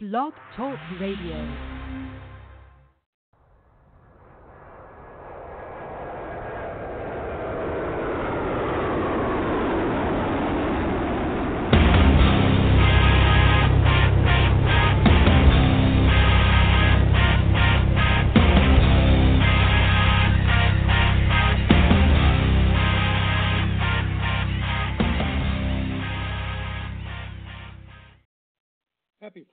Blog Talk Radio.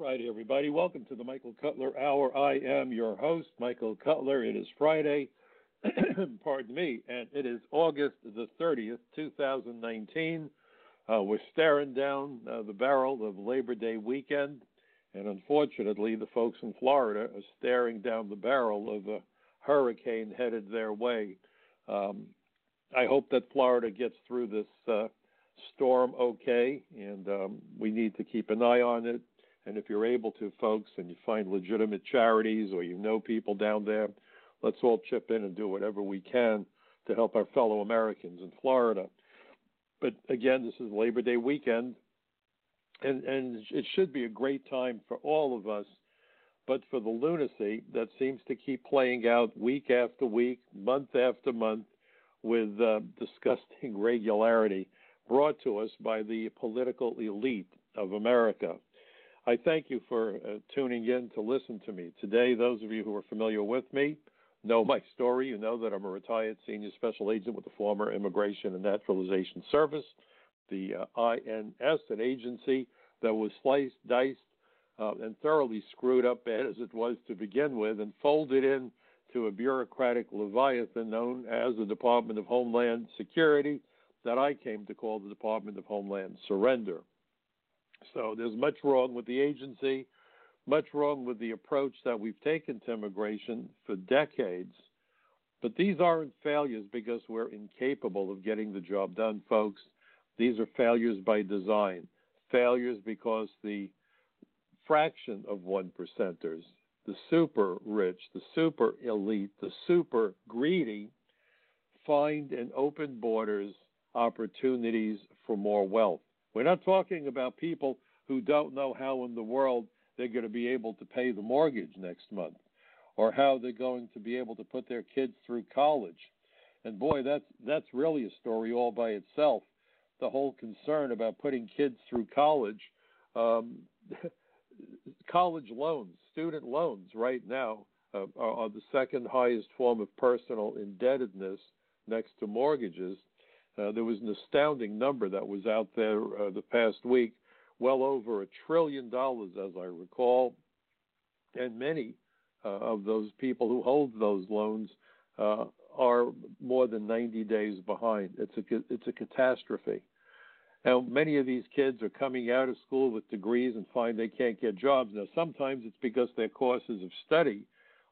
Friday, everybody. Welcome to the Michael Cutler Hour. I am your host, Michael Cutler. It is Friday, pardon me, and it is August the 30th, 2019. Uh, we're staring down uh, the barrel of Labor Day weekend, and unfortunately, the folks in Florida are staring down the barrel of a hurricane headed their way. Um, I hope that Florida gets through this uh, storm okay, and um, we need to keep an eye on it and if you're able to, folks, and you find legitimate charities or you know people down there, let's all chip in and do whatever we can to help our fellow Americans in Florida. But again, this is Labor Day weekend, and, and it should be a great time for all of us. But for the lunacy that seems to keep playing out week after week, month after month, with uh, disgusting regularity brought to us by the political elite of America. I thank you for uh, tuning in to listen to me. Today, those of you who are familiar with me know my story. You know that I'm a retired senior special agent with the former Immigration and Naturalization Service, the uh, INS, an agency that was sliced, diced, uh, and thoroughly screwed up, bad as it was to begin with, and folded in to a bureaucratic leviathan known as the Department of Homeland Security that I came to call the Department of Homeland Surrender. So there's much wrong with the agency, much wrong with the approach that we've taken to immigration for decades. But these aren't failures because we're incapable of getting the job done, folks. These are failures by design, failures because the fraction of one percenters, the super rich, the super elite, the super greedy, find in open borders opportunities for more wealth. We're not talking about people who don't know how in the world they're going to be able to pay the mortgage next month or how they're going to be able to put their kids through college. And boy, that's that's really a story all by itself. The whole concern about putting kids through college, um, college loans, student loans, right now uh, are, are the second highest form of personal indebtedness next to mortgages. Uh, there was an astounding number that was out there uh, the past week, well over a trillion dollars, as I recall, and many uh, of those people who hold those loans uh, are more than 90 days behind. It's a it's a catastrophe. Now, many of these kids are coming out of school with degrees and find they can't get jobs. Now, sometimes it's because their courses of study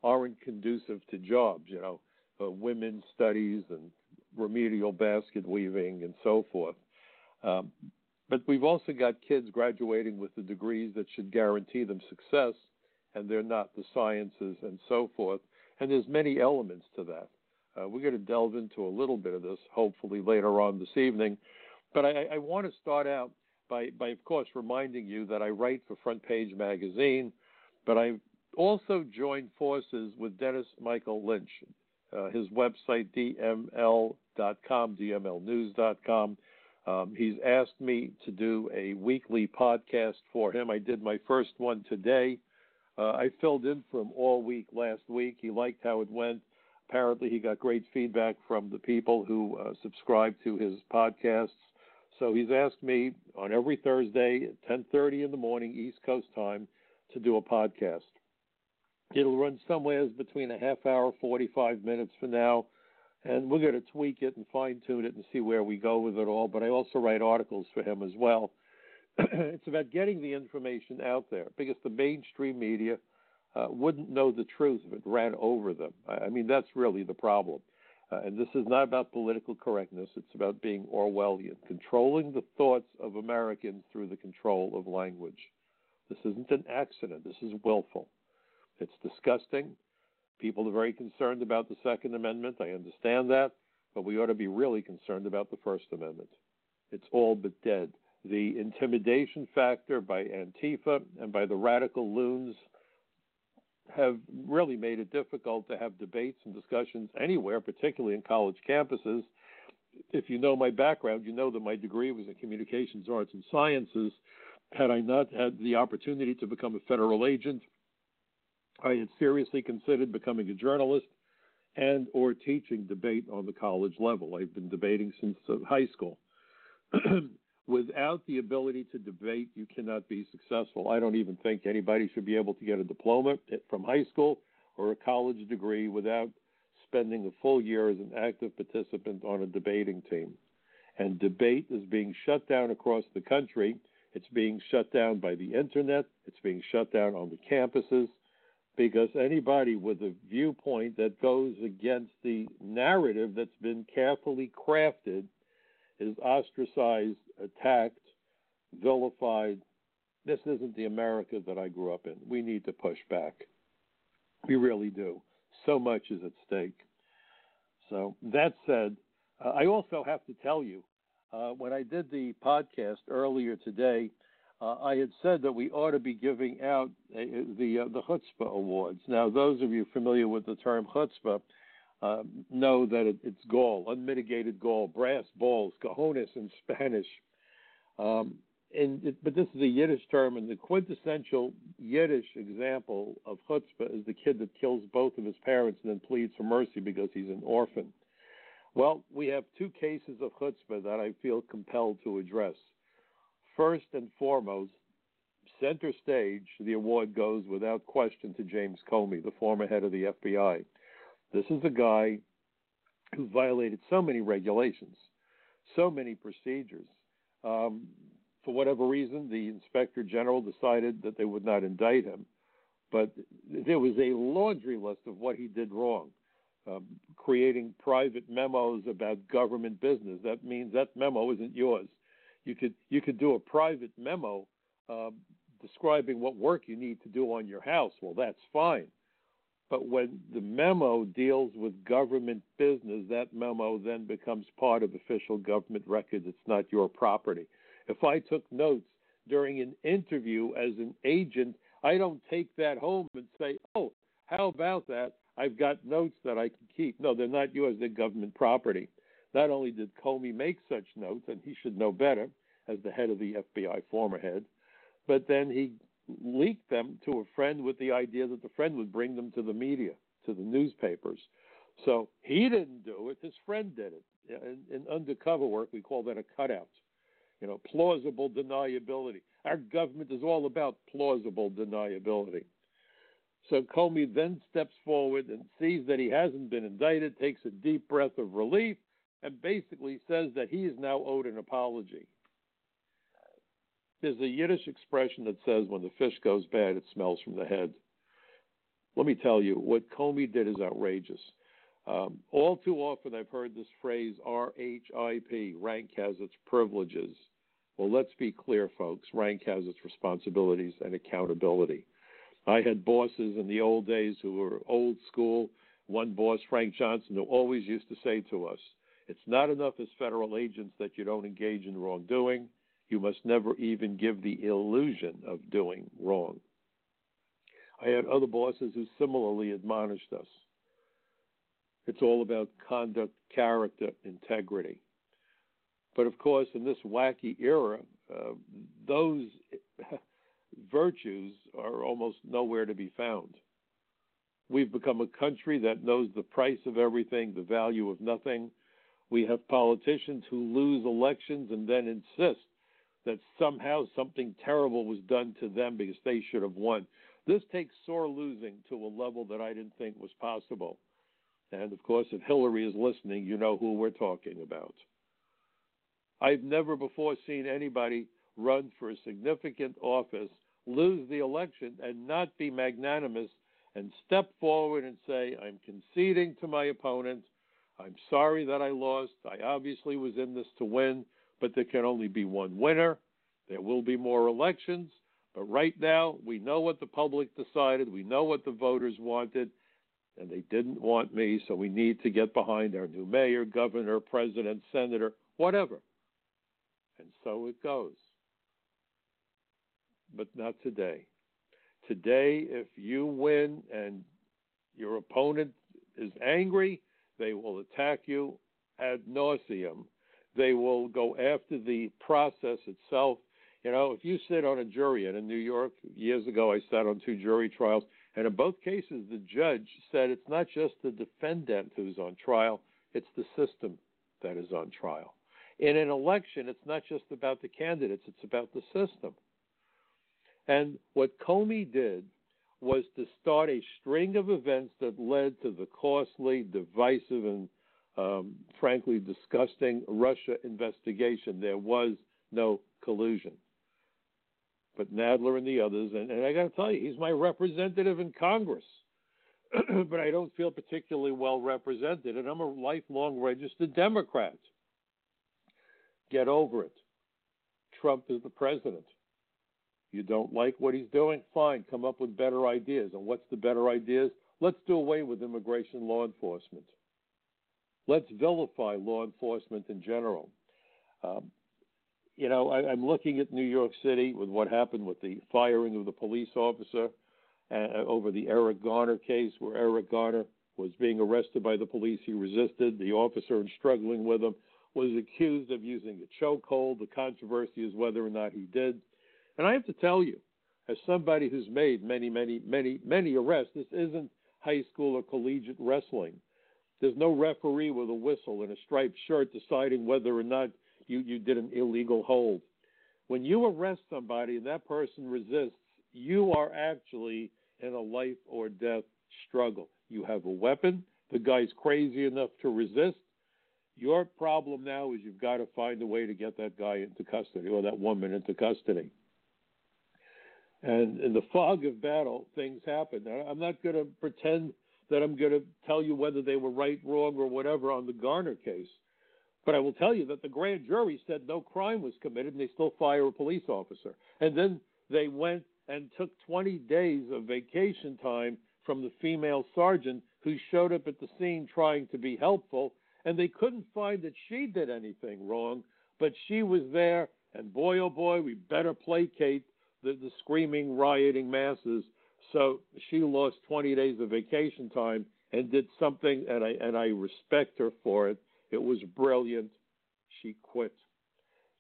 aren't conducive to jobs. You know, uh, women's studies and remedial basket weaving and so forth. Um, but we've also got kids graduating with the degrees that should guarantee them success, and they're not the sciences and so forth. And there's many elements to that. Uh, we're going to delve into a little bit of this, hopefully later on this evening. But I, I want to start out by, by, of course, reminding you that I write for Front Page Magazine, but I've also joined forces with Dennis Michael Lynch. Uh, his website, dml.com, dmlnews.com. Um, he's asked me to do a weekly podcast for him. I did my first one today. Uh, I filled in for him all week last week. He liked how it went. Apparently, he got great feedback from the people who uh, subscribe to his podcasts. So he's asked me on every Thursday at 10:30 in the morning East Coast time to do a podcast. It'll run somewhere between a half hour, 45 minutes for now and we're going to tweak it and fine tune it and see where we go with it all. But I also write articles for him as well. it's about getting the information out there because the mainstream media uh, wouldn't know the truth if it ran over them. I, mean, that's really the problem. Uh, and this is not about political correctness, it's about being Orwellian, controlling the thoughts of Americans through the control of language. This isn't an accident, this is willful. It's disgusting, People are very concerned about the Second Amendment. I understand that, but we ought to be really concerned about the First Amendment. It's all but dead. The intimidation factor by Antifa and by the radical loons have really made it difficult to have debates and discussions anywhere, particularly in college campuses. If you know my background, you know that my degree was in communications arts and sciences. Had I not had the opportunity to become a federal agent, I had seriously considered becoming a journalist and or teaching debate on the college level. I've been debating since high school. Without the ability to debate, you cannot be successful. I don't even think anybody should be able to get a diploma from high school or a college degree without spending a full year as an active participant on a debating team. And debate is being shut down across the country. It's being shut down by the internet. It's being shut down on the campuses because anybody with a viewpoint that goes against the narrative that's been carefully crafted is ostracized, attacked, vilified. This isn't the America that I grew up in. We need to push back. We really do. So much is at stake. So, that said, uh, I also have to tell you, uh, when I did the podcast earlier today, uh, I had said that we ought to be giving out uh, the uh, the chutzpah awards. Now, those of you familiar with the term chutzpah uh, know that it, it's gall, unmitigated gall, brass balls, cojones in Spanish. Um, and it, but this is a Yiddish term, and the quintessential Yiddish example of chutzpah is the kid that kills both of his parents and then pleads for mercy because he's an orphan. Well, we have two cases of chutzpah that I feel compelled to address first and foremost, center stage, the award goes without question to James Comey, the former head of the FBI. This is a guy who violated so many regulations, so many procedures. Um, for whatever reason, the inspector general decided that they would not indict him. But there was a laundry list of what he did wrong. Um, creating private memos about government business. That means that memo isn't yours you could you could do a private memo uh, describing what work you need to do on your house. Well, that's fine. But when the memo deals with government business, that memo then becomes part of official government records. It's not your property. If I took notes during an interview as an agent, I don't take that home and say, oh, how about that? I've got notes that I can keep. No, they're not yours, they're government property. Not only did Comey make such notes, and he should know better as the head of the FBI, former head, but then he leaked them to a friend with the idea that the friend would bring them to the media, to the newspapers. So he didn't do it, his friend did it. In, in undercover work, we call that a cutout. You know, plausible deniability. Our government is all about plausible deniability. So Comey then steps forward and sees that he hasn't been indicted, takes a deep breath of relief, and basically says that he is now owed an apology. There's a Yiddish expression that says, when the fish goes bad, it smells from the head. Let me tell you, what Comey did is outrageous. Um, all too often, I've heard this phrase RHIP, rank has its privileges. Well, let's be clear, folks rank has its responsibilities and accountability. I had bosses in the old days who were old school. One boss, Frank Johnson, who always used to say to us, it's not enough as federal agents that you don't engage in wrongdoing. You must never even give the illusion of doing wrong. I had other bosses who similarly admonished us. It's all about conduct, character, integrity. But of course, in this wacky era, uh, those virtues are almost nowhere to be found. We've become a country that knows the price of everything, the value of nothing, we have politicians who lose elections and then insist that somehow something terrible was done to them because they should have won. This takes sore losing to a level that I didn't think was possible. And of course, if Hillary is listening, you know who we're talking about. I've never before seen anybody run for a significant office, lose the election, and not be magnanimous and step forward and say, I'm conceding to my opponent. I'm sorry that I lost. I obviously was in this to win, but there can only be one winner. There will be more elections, but right now we know what the public decided. We know what the voters wanted, and they didn't want me, so we need to get behind our new mayor, governor, president, senator, whatever. And so it goes. but not today. Today, if you win and your opponent is angry, they will attack you ad nauseum. They will go after the process itself. You know, if you sit on a jury, and in New York years ago, I sat on two jury trials, and in both cases, the judge said it's not just the defendant who's on trial, it's the system that is on trial. In an election, it's not just about the candidates, it's about the system. And what Comey did was to start a string of events that led to the costly, divisive, and um, frankly disgusting Russia investigation. There was no collusion. But Nadler and the others, and, and I got to tell you, he's my representative in Congress. but I don't feel particularly well represented, and I'm a lifelong registered Democrat. Get over it. Trump is the president. You don't like what he's doing? Fine, come up with better ideas. And what's the better ideas? Let's do away with immigration law enforcement. Let's vilify law enforcement in general. Um, you know, I, am looking at New York City with what happened with the firing of the police officer uh, over the Eric Garner case, where Eric Garner was being arrested by the police. He resisted. The officer, in struggling with him, was accused of using a chokehold. The controversy is whether or not he did. And I have to tell you, as somebody who's made many, many, many, many arrests, this isn't high school or collegiate wrestling. There's no referee with a whistle and a striped shirt deciding whether or not you, you did an illegal hold. When you arrest somebody and that person resists, you are actually in a life or death struggle. You have a weapon, the guy's crazy enough to resist. Your problem now is you've got to find a way to get that guy into custody or that woman into custody. And in the fog of battle, things happen. I'm not going to pretend that I'm going to tell you whether they were right, wrong, or whatever on the Garner case. But I will tell you that the grand jury said no crime was committed and they still fire a police officer. And then they went and took 20 days of vacation time from the female sergeant who showed up at the scene trying to be helpful. And they couldn't find that she did anything wrong, but she was there. And boy, oh boy, we better placate the, the screaming, rioting masses. So she lost 20 days of vacation time and did something, and I and I respect her for it. It was brilliant. She quit.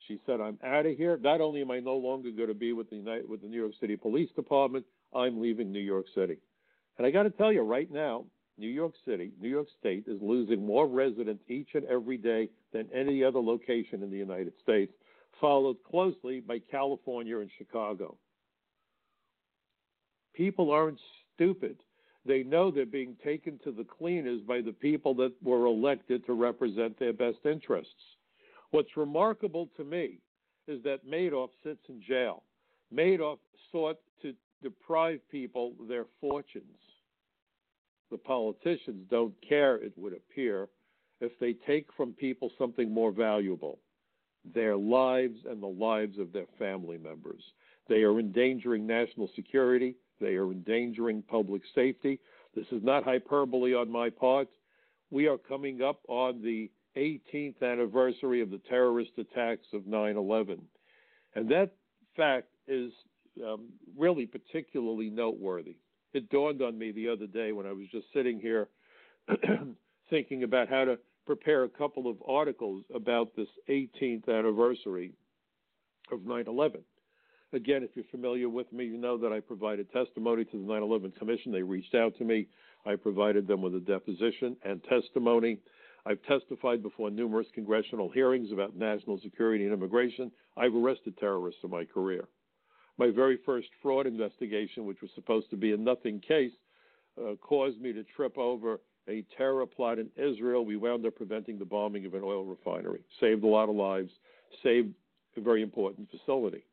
She said, "I'm out of here. Not only am I no longer going to be with the United, with the New York City Police Department, I'm leaving New York City." And I got to tell you, right now, New York City, New York State is losing more residents each and every day than any other location in the United States followed closely by California and Chicago. People aren't stupid. They know they're being taken to the cleaners by the people that were elected to represent their best interests. What's remarkable to me is that Madoff sits in jail. Madoff sought to deprive people their fortunes. The politicians don't care, it would appear, if they take from people something more valuable their lives and the lives of their family members. They are endangering national security. They are endangering public safety. This is not hyperbole on my part. We are coming up on the 18th anniversary of the terrorist attacks of 9 11. And that fact is um, really particularly noteworthy. It dawned on me the other day when I was just sitting here thinking about how to prepare a couple of articles about this 18th anniversary of 9 11. Again, if you're familiar with me, you know that I provided testimony to the 9 11 Commission. They reached out to me. I provided them with a deposition and testimony. I've testified before numerous congressional hearings about national security and immigration. I've arrested terrorists in my career. My very first fraud investigation, which was supposed to be a nothing case, uh, caused me to trip over a terror plot in Israel. We wound up preventing the bombing of an oil refinery, saved a lot of lives, saved a very important facility.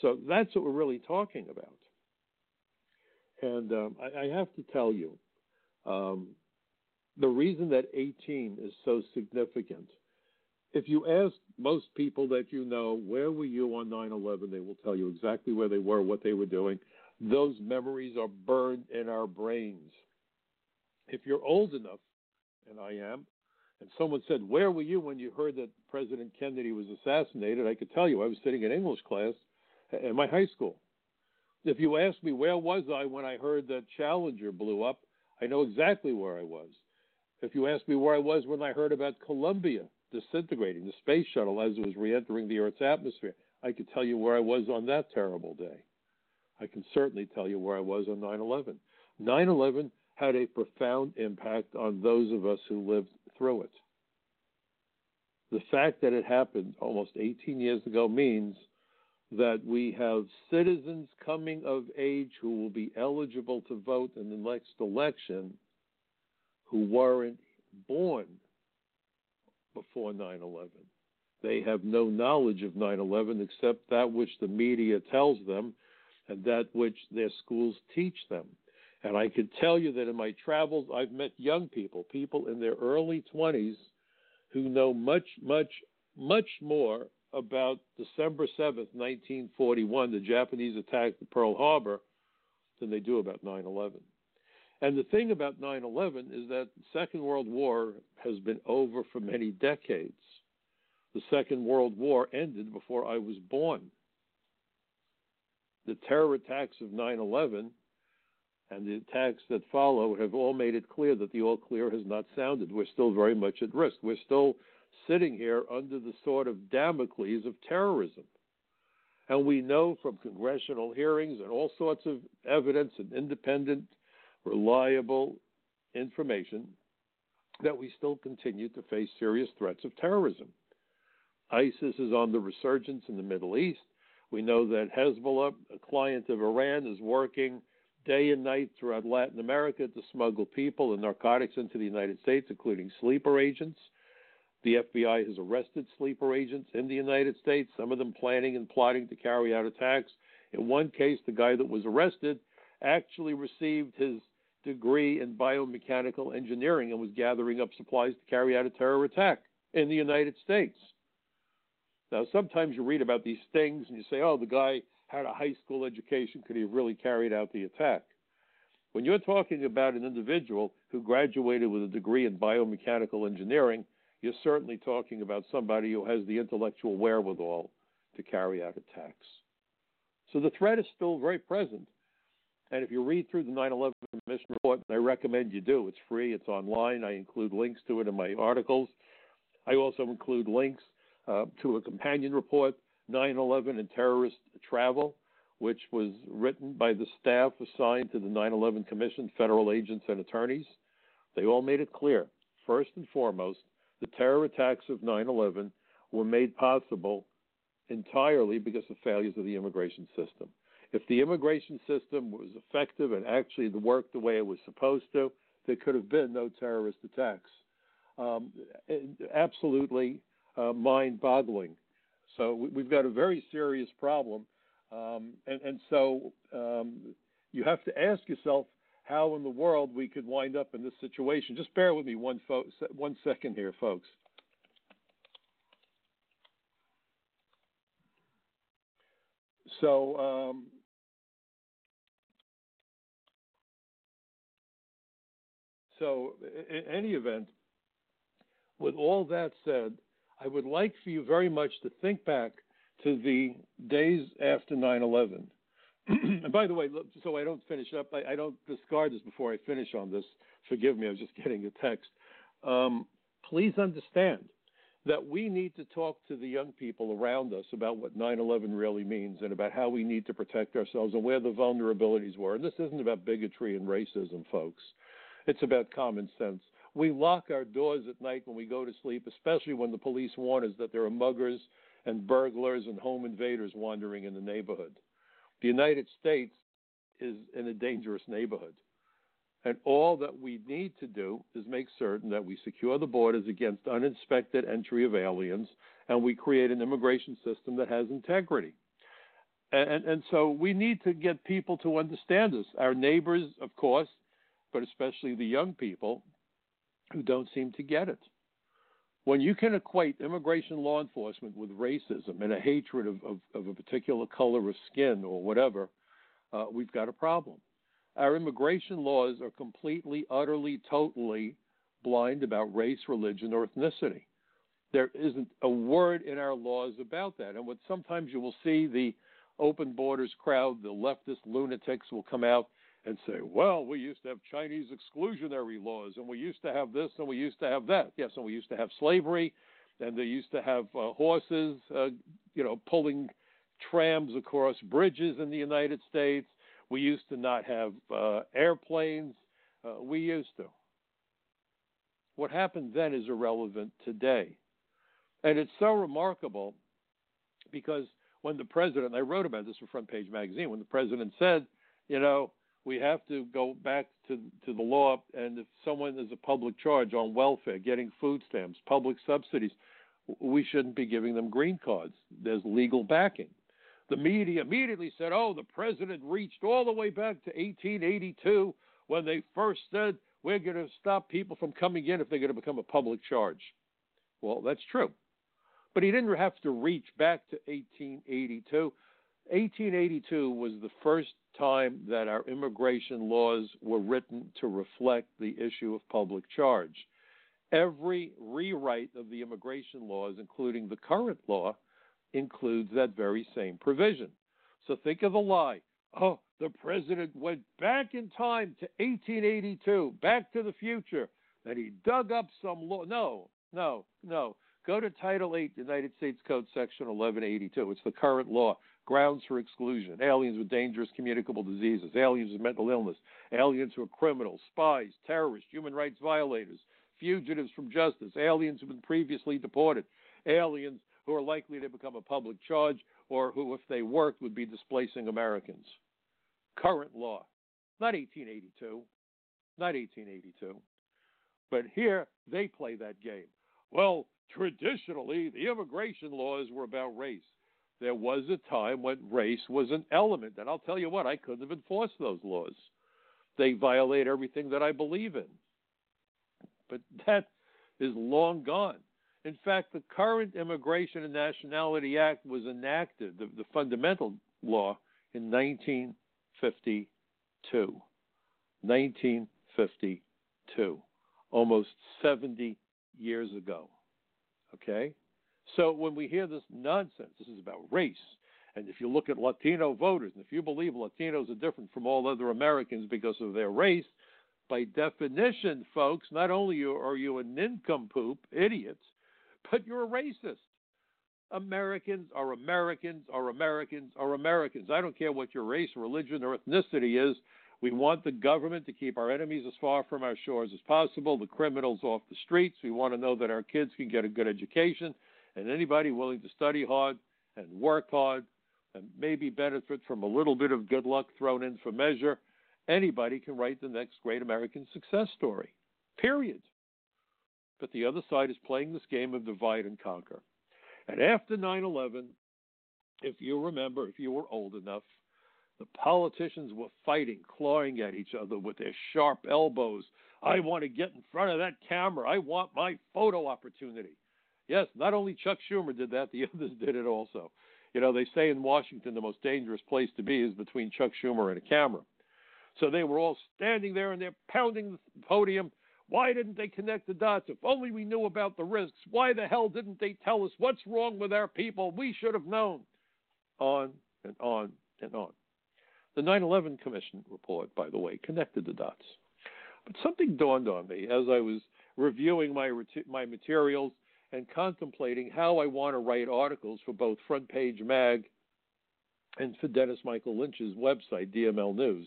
So that's what we're really talking about. And um, I, I, have to tell you, um, the reason that 18 is so significant, if you ask most people that you know, where were you on 9 11, they will tell you exactly where they were, what they were doing. Those memories are burned in our brains if you're old enough, and I am, and someone said, Where were you when you heard that President Kennedy was assassinated? I could tell you I was sitting in English class in my high school. If you ask me where was I when I heard that Challenger blew up, I know exactly where I was. If you ask me where I was when I heard about Columbia disintegrating, the space shuttle as it was re-entering the Earth's atmosphere, I could tell you where I was on that terrible day. I can certainly tell you where I was on 9 11. 9 11 had a profound impact on those of us who lived through it. The fact that it happened almost 18 years ago means that we have citizens coming of age who will be eligible to vote in the next election who weren't born before 9 11. They have no knowledge of 9 11 except that which the media tells them and that which their schools teach them. And I can tell you that in my travels, I've met young people, people in their early 20s, who know much, much, much more about December 7th, 1941, the Japanese attack at Pearl Harbor, than they do about 9 11. And the thing about 9 11 is that the Second World War has been over for many decades. The Second World War ended before I was born. The terror attacks of 9 11 and the attacks that follow have all made it clear that the all clear has not sounded. We're still very much at risk. We're still sitting here under the sword of Damocles of terrorism. And we know from congressional hearings and all sorts of evidence and independent, reliable information that we still continue to face serious threats of terrorism. ISIS is on the resurgence in the Middle East. We know that Hezbollah, a client of Iran, is working day and night throughout Latin America to smuggle people and narcotics into the United States, including sleeper agents. The FBI has arrested sleeper agents in the United States, some of them planning and plotting to carry out attacks. In one case, the guy that was arrested actually received his degree in biomechanical engineering and was gathering up supplies to carry out a terror attack in the United States. Now, sometimes you read about these things and you say, oh, the guy had a high school education. Could he have really carried out the attack? When you're talking about an individual who graduated with a degree in biomechanical engineering, you're certainly talking about somebody who has the intellectual wherewithal to carry out attacks. So the threat is still very present. And if you read through the 9 11 Commission report, I recommend you do. It's free, it's online. I include links to it in my articles. I also include links uh, to a companion report, 9 11 and Terrorist Travel, which was written by the staff assigned to the 9 11 Commission, federal agents, and attorneys. They all made it clear, first and foremost, the terror attacks of 9 11 were made possible entirely because of failures of the immigration system. If the immigration system was effective and actually worked the way it was supposed to, there could have been no terrorist attacks. Um, absolutely uh, mind boggling. So we, have got a very serious problem. Um, and, and, so um, you have to ask yourself how in the world we could wind up in this situation. Just bear with me one, fo- one second here, folks. So, um, so in any event, with all that said, I would like for you very much to think back to the days after 9 11. and by the way, so I don't finish up, I, I, don't discard this before I finish on this. Forgive me, I was just getting a text. Um, please understand that we need to talk to the young people around us about what 9 11 really means and about how we need to protect ourselves and where the vulnerabilities were. And this isn't about bigotry and racism, folks, it's about common sense. We lock our doors at night when we go to sleep, especially when the police warn us that there are muggers and burglars and home invaders wandering in the neighborhood. The United States is in a dangerous neighborhood. And all that we need to do is make certain that we secure the borders against uninspected entry of aliens and we create an immigration system that has integrity. And, and so we need to get people to understand this. Our neighbors, of course, but especially the young people, who don't seem to get it. When you can equate immigration law enforcement with racism and a hatred of, of, of a particular color of skin or whatever, uh, we've got a problem. Our immigration laws are completely, utterly, totally blind about race, religion, or ethnicity. There isn't a word in our laws about that. And what sometimes you will see the open borders crowd, the leftist lunatics will come out and say, well, we used to have Chinese exclusionary laws, and we used to have this, and we used to have that. Yes, and we used to have slavery, and they used to have uh, horses, uh, you know, pulling trams across bridges in the United States. We used to not have uh, airplanes. Uh, we used to. What happened then is irrelevant today. And it's so remarkable because when the president, I wrote about this for Front Page Magazine, when the president said, you know, we have to go back to, to the law, and if someone is a public charge on welfare, getting food stamps, public subsidies, we shouldn't be giving them green cards. There's legal backing. The media immediately said, oh, the president reached all the way back to 1882 when they first said we're going to stop people from coming in if they're going to become a public charge. Well, that's true. But he didn't have to reach back to 1882. 1882 was the first time that our immigration laws were written to reflect the issue of public charge. Every rewrite of the immigration laws, including the current law, includes that very same provision. So think of the lie. Oh, the president went back in time to 1882, back to the future, and he dug up some law. No, no, no. Go to Title 8, United States Code, Section 1182. It's the current law. Grounds for exclusion aliens with dangerous communicable diseases, aliens with mental illness, aliens who are criminals, spies, terrorists, human rights violators, fugitives from justice, aliens who have been previously deported, aliens who are likely to become a public charge or who, if they worked, would be displacing Americans. Current law, not 1882, not 1882. But here they play that game. Well, traditionally, the immigration laws were about race. There was a time when race was an element, and I'll tell you what, I couldn't have enforced those laws. They violate everything that I believe in. But that is long gone. In fact, the current Immigration and Nationality Act was enacted, the, the fundamental law, in 1952. 1952, almost 70 years ago. Okay? So when we hear this nonsense, this is about race. And if you look at Latino voters, and if you believe Latinos are different from all other Americans because of their race, by definition, folks, not only are you a nincompoop, idiots, but you're a racist. Americans are Americans are Americans are Americans. I don't care what your race, religion, or ethnicity is. We want the government to keep our enemies as far from our shores as possible, the criminals off the streets. We want to know that our kids can get a good education, and anybody willing to study hard and work hard and maybe benefit from a little bit of good luck thrown in for measure Anybody can write the next great American success story, period. But the other side is playing this game of divide and conquer. And after 9 11, if you remember, if you were old enough, the politicians were fighting, clawing at each other with their sharp elbows. I want to get in front of that camera. I want my photo opportunity. Yes, not only Chuck Schumer did that, the others did it also. You know, they say in Washington the most dangerous place to be is between Chuck Schumer and a camera. So they were all standing there and they're pounding the podium. Why didn't they connect the dots? If only we knew about the risks. Why the hell didn't they tell us what's wrong with our people? We should have known. On and on and on. The 9 11 Commission report, by the way, connected the dots. But something dawned on me as I was reviewing my, my materials and contemplating how I want to write articles for both Front Page Mag and for Dennis Michael Lynch's website, DML News.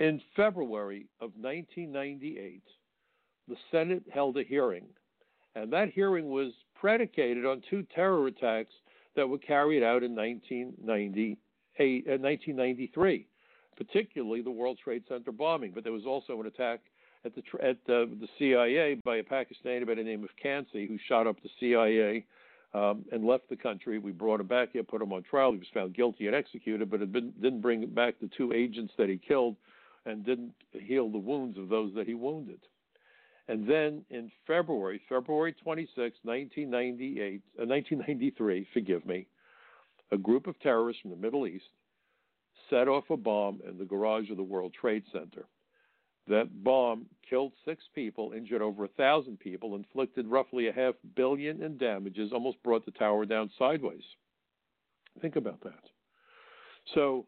In February of 1998, the Senate held a hearing, and that hearing was predicated on two terror attacks that were carried out in 1998, uh, 1993, particularly the World Trade Center bombing. But there was also an attack at the at uh, the CIA by a Pakistani by the name of Kansi, who shot up the CIA um, and left the country. We brought him back here, put him on trial. He was found guilty and executed, but it didn't bring back the two agents that he killed and didn't heal the wounds of those that he wounded. And then in February, February 26, 1998, uh, 1993, forgive me, a group of terrorists from the Middle East set off a bomb in the garage of the World Trade Center. That bomb killed six people, injured over a thousand people, inflicted roughly a half billion in damages, almost brought the tower down sideways. Think about that. So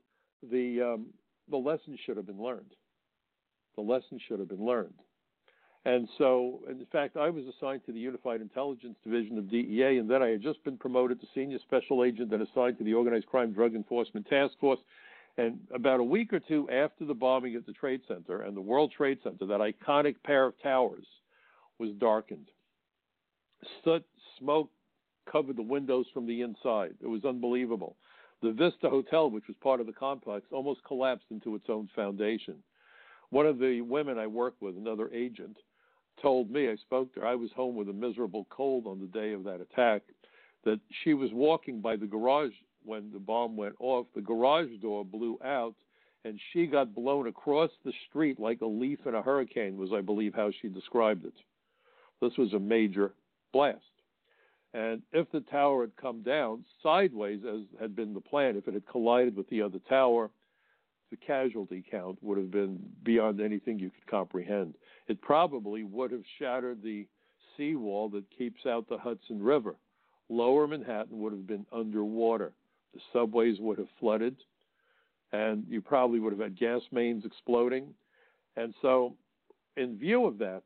the um, the lesson should have been learned. The lesson should have been learned. And so, in fact, I was assigned to the Unified Intelligence Division of DEA, and then I had just been promoted to senior special agent and assigned to the Organized Crime Drug Enforcement Task Force. And about a week or two after the bombing at the Trade Center and the World Trade Center, that iconic pair of towers was darkened. Soot, smoke covered the windows from the inside. It was unbelievable. The Vista Hotel, which was part of the complex, almost collapsed into its own foundation. One of the women I worked with, another agent, told me, I spoke to her, I was home with a miserable cold on the day of that attack, that she was walking by the garage when the bomb went off. The garage door blew out, and she got blown across the street like a leaf in a hurricane, was, I believe, how she described it. This was a major blast. And if the tower had come down sideways, as had been the plan, if it had collided with the other tower, the casualty count would have been beyond anything you could comprehend. It probably would have shattered the seawall that keeps out the Hudson River. Lower Manhattan would have been underwater. The subways would have flooded, and you probably would have had gas mains exploding. And so, in view of that,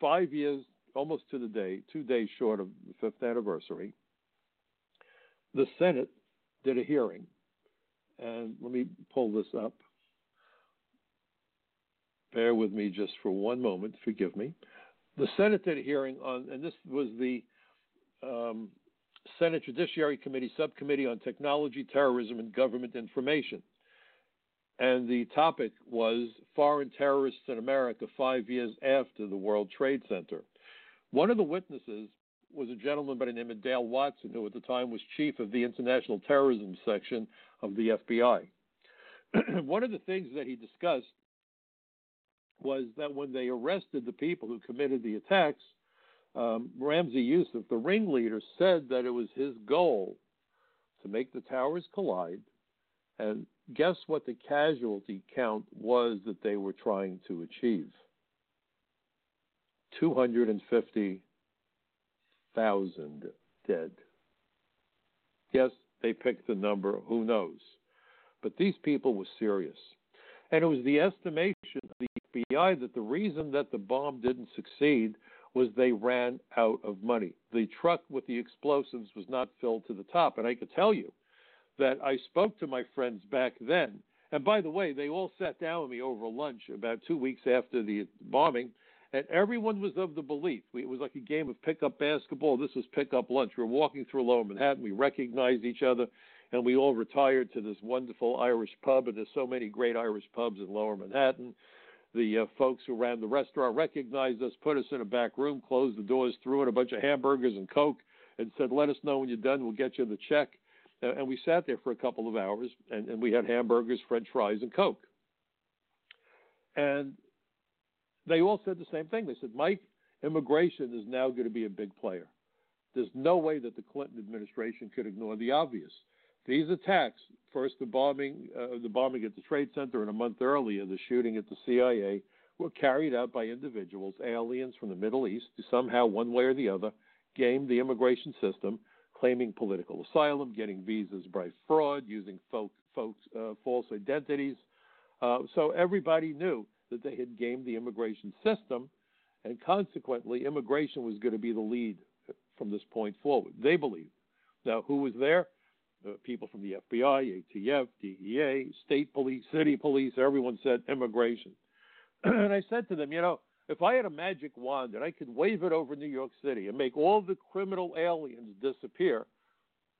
five years, almost to the day, two days short of the fifth anniversary, the Senate did a hearing and let me pull this up. Bear with me just for one moment. Forgive me. The Senate did a hearing on, and this was the um, Senate Judiciary Committee Subcommittee on Technology, Terrorism, and Government Information. And the topic was Foreign Terrorists in America five years after the World Trade Center. One of the witnesses was a gentleman by the name of Dale Watson, who at the time was chief of the International Terrorism Section of the FBI. One of the things that he discussed was that when they arrested the people who committed the attacks, um, Ramzi Yousef, the ringleader, said that it was his goal to make the towers collide. And guess what the casualty count was that they were trying to achieve? 250,000 dead. Yes, they picked the number, who knows? But these people were serious. And it was the estimation of the FBI that the reason that the bomb didn't succeed was they ran out of money. The truck with the explosives was not filled to the top. And I could tell you that I spoke to my friends back then. And by the way, they all sat down with me over lunch about two weeks after the bombing and everyone was of the belief. it was like a game of pickup basketball. This was pickup lunch. We were walking through Lower Manhattan. We recognized each other, and we all retired to this wonderful Irish pub. And there's so many great Irish pubs in Lower Manhattan. The uh, folks who ran the restaurant recognized us, put us in a back room, closed the doors, threw in a bunch of hamburgers and Coke, and said, "Let us know when you're done. We'll get you the check." and we sat there for a couple of hours, and, and we had hamburgers, French fries, and Coke. And they all said the same thing. They said, Mike, immigration is now going to be a big player. There's no way that the Clinton administration could ignore the obvious. These attacks, first the bombing, uh, the bombing at the Trade Center, and a month earlier the shooting at the CIA, were carried out by individuals, aliens from the Middle East, who somehow, one way or the other, gamed the immigration system, claiming political asylum, getting visas by fraud, using folk, folks, uh, false identities. Uh, so everybody knew that they had gamed the immigration system, and consequently, immigration was going to be the lead from this point forward. They believed. Now, who was there? Uh, people from the FBI, ATF, DEA, state police, city police, everyone said immigration. and I said to them, you know, if I had a magic wand and I could wave it over New York City and make all the criminal aliens disappear,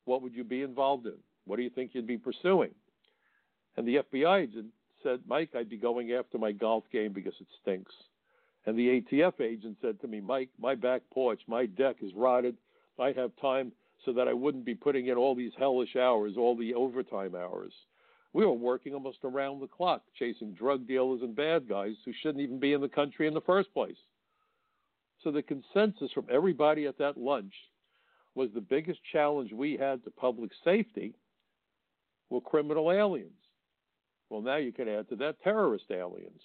what would you be involved in? What do you think you'd be pursuing? And the FBI said, Mike, I'd be going after my golf game because it stinks. And the ATF agent said to me, Mike, my back porch, my deck is rotted. I have time so that I wouldn't be putting in all these hellish hours, all the overtime hours. We were working almost around the clock, chasing drug dealers and bad guys who shouldn't even be in the country in the first place. So the consensus from everybody at that lunch was the biggest challenge we had to public safety were criminal aliens. Well, now you can add to that terrorist aliens.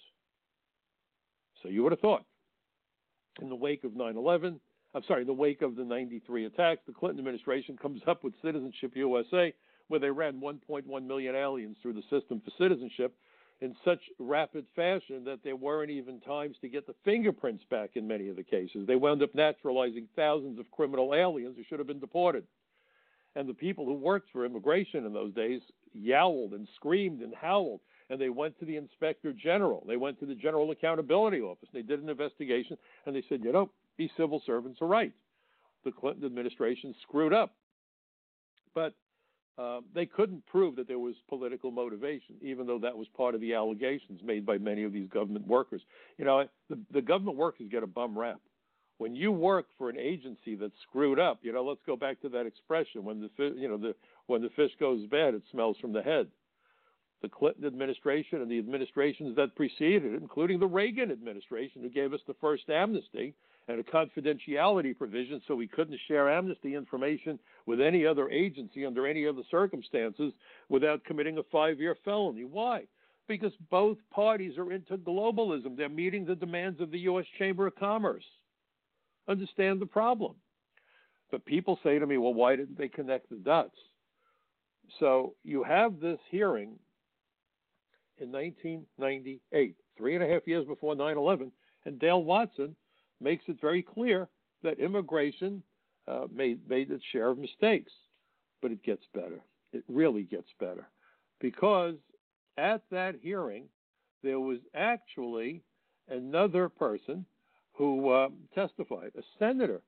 So you would have thought. In the wake of 9 11, I'm sorry, in the wake of the 93 attacks, the Clinton administration comes up with Citizenship USA, where they ran 1.1 million aliens through the system for citizenship in such rapid fashion that there weren't even times to get the fingerprints back in many of the cases. They wound up naturalizing thousands of criminal aliens who should have been deported. And the people who worked for immigration in those days yowled and screamed and howled. And they went to the inspector general. They went to the General Accountability Office. They did an investigation and they said, you know, these civil servants are right. The Clinton administration screwed up. But uh, they couldn't prove that there was political motivation, even though that was part of the allegations made by many of these government workers. You know, the, the government workers get a bum rap. When you work for an agency that's screwed up, you know, let's go back to that expression: when the you know the when the fish goes bad, it smells from the head. The Clinton administration and the administrations that preceded it, including the Reagan administration, who gave us the first amnesty, and a confidentiality provision so we couldn't share amnesty information with any other agency under any other circumstances without committing a five year felony. Why? Because both parties are into globalism. They're meeting the demands of the U.S. Chamber of Commerce. Understand the problem. But people say to me, well, why didn't they connect the dots? So you have this hearing in 1998, three and a half years before 9 11, and Dale Watson makes it very clear that immigration uh, made, made its share of mistakes. But it gets better. It really gets better. Because at that hearing, there was actually another person who uh, testified, a senator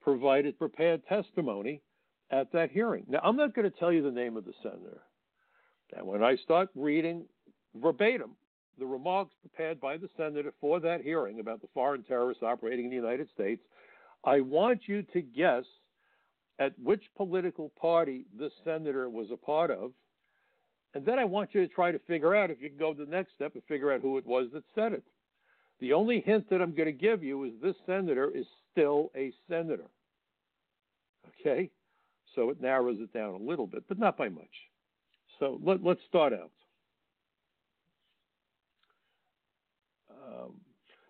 provided prepared testimony at that hearing. Now, I'm not going to tell you the name of the senator. And when I start reading verbatim the remarks prepared by the senator for that hearing about the foreign terrorists operating in the United States, I want you to guess at which political party this senator was a part of. And then I want you to try to figure out if you can go to the next step and figure out who it was that said it. The only hint that I'm going to give you is this senator is still a senator. Okay? So it narrows it down a little bit, but not by much. So let, us start out. Um,